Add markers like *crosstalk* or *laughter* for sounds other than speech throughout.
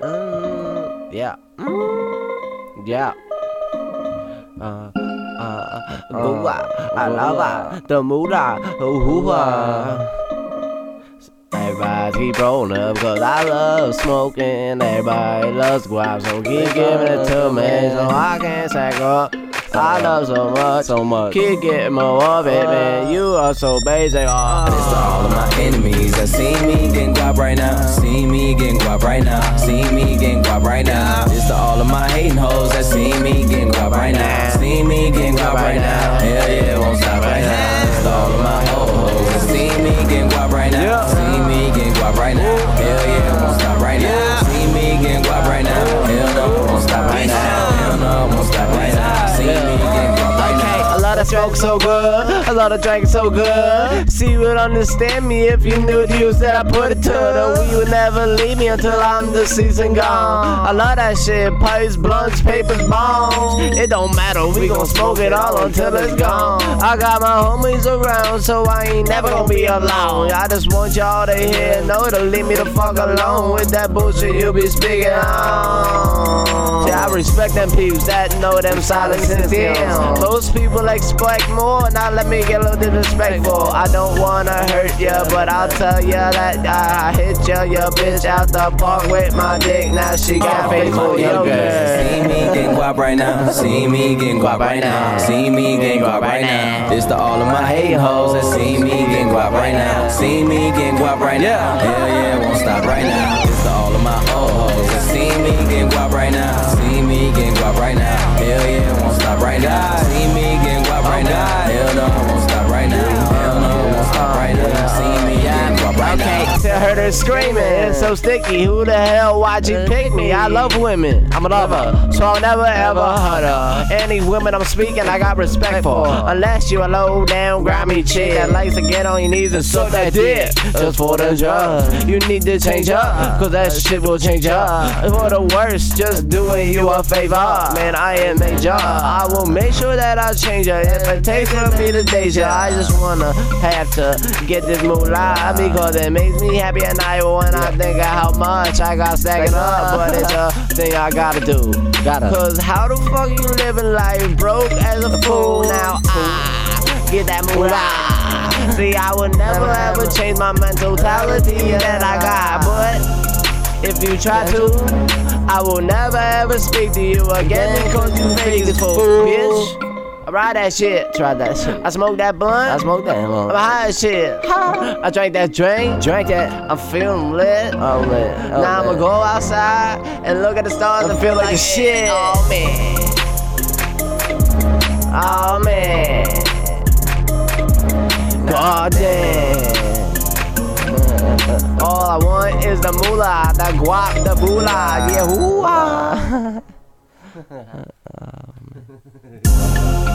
Mm, yeah. Mm, yeah. Uh, uh, Gua, Alava, the Muda, Uhua. Everybody keep rolling up cause I love smoking. Everybody loves guap, so keep giving it to me so I can sack up. I love so much, so much. Keep getting more of it, man. You are so basic. Oh. To all of my enemies right now. See me getting guap right now. This to all of my hating hoes that see me getting guap right now. See me getting guap right now. Hell yeah, won't stop right now. This to all of my ho hoes that see me getting guap right now. See me getting guap right now. Hell yeah, won't stop right now. Smoke so good, a lot of drink so good. See, you would understand me if you knew the use that I put it to. The we would never leave me until I'm the season gone. I love that shit, pipes, blunts, papers, bombs. It don't matter, we gon' smoke it all until it's gone. I got my homies around, so I ain't never gonna be alone. I just want y'all to hear, know to leave me the fuck alone with that bullshit you be speaking on. Yeah, I respect them peeps that know them silence and damn. Most people expect more, now let me get a little disrespectful. I don't wanna hurt ya, but I'll tell ya that I hit ya, your bitch out the park with my dick. Now she oh, got face for your See me getting guap right now. See me getting guap right now. See me getting guap right now. This to all of my hate hoes that see me getting guap right now. See me getting guap right now. Hell yeah, won't stop right now. This to all of my old hoes that see me getting guap right now. See me getting guap right now. Hell yeah, won't stop right now. See me now. Hell no, guap right Okay, now. tell her to screaming. It's so sticky. Who the hell why'd you pick me? I love women. I'm a lover, so I'll never ever hurt her. Any women I'm speaking, I got respect for. Unless you a low down grimy chick that likes to get on your knees and suck that dick just for the drug. You need to change up, cause that shit will change up. For the worst, just doing you a favor. Man, I am major. I will make sure that I change her. If it takes for me to danger, I just wanna have to get this moolah because it makes me happy at night when I think of how much I got stacking up. But it's a *laughs* thing I gotta do. Gotta. Cause how the fuck you living life broke as a fool? Now I get that moolah. See, I would never ever change my mentality that I got, but if you try to, I will never ever speak to you again because you fake this fool, bitch. I ride that shit. Try that shit. I smoke that blunt. I smoke that. blunt. I'm high as shit. I drank that drink. Drank that. I'm feeling lit. Oh man. Oh, now I'ma go outside and look at the stars and feel like, a shit. Oh man. Oh man. God damn. All I want is the moolah, the guap, the boolah. Yeah, hoo *laughs* oh, *laughs*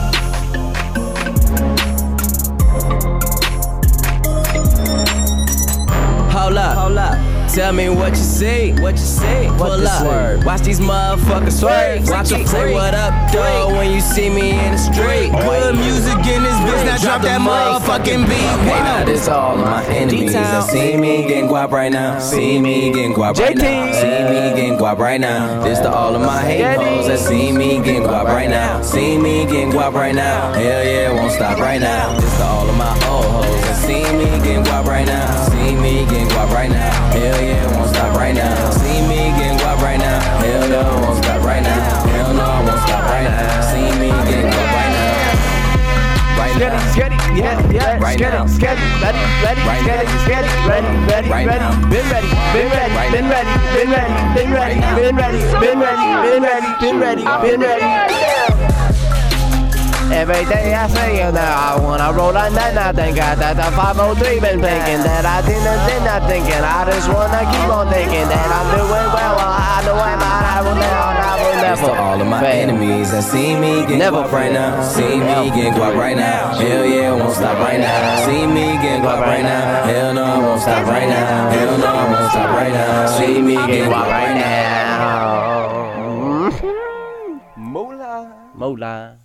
Tell me what you see, what you see. Pull up. see? Watch these motherfuckers swerve. Watch them say what up, dog, when you see me in the street. Good music in this bitch, now drop that motherfucking beat. Okay, now this all of my enemies that see me getting guap right now. See me getting guap right now. See me getting guap right now. This to all of my hate hoes that see me getting guap right now. See me getting guap right now. Hell yeah, won't stop right now. This to all of my old hoes that see me getting guap right now. See me getting guap right now. Hell yeah, won't stop right now. See me getting guap right now. Hell no, won't stop right now. Hell no, won't stop right now. See me getting guap right now. Right now. sketty, yeah, yeah, Right sketty, now. sketty, ready, ready, Right sketty, now. sketty, ready, ready, Right ready, been ready, been ready, Right been ready, been ready, been ready, been ready, been ready, been ready, been ready, been ready. Every day I say it now, I wanna roll a nine, I think I that the 503 been thinking that I didn't, did not thinking, I just wanna keep on thinking that I'm doing well, well I know I'm not, I will never, I will Thanks never to all of my fail. enemies that see me getting Never guap right now. See me getting guap right now. Hell yeah, won't stop right now. See me get guap right now. Hell no, won't stop right now. Hell no, won't stop right now. See me get guap right now. now. Mola. Mola.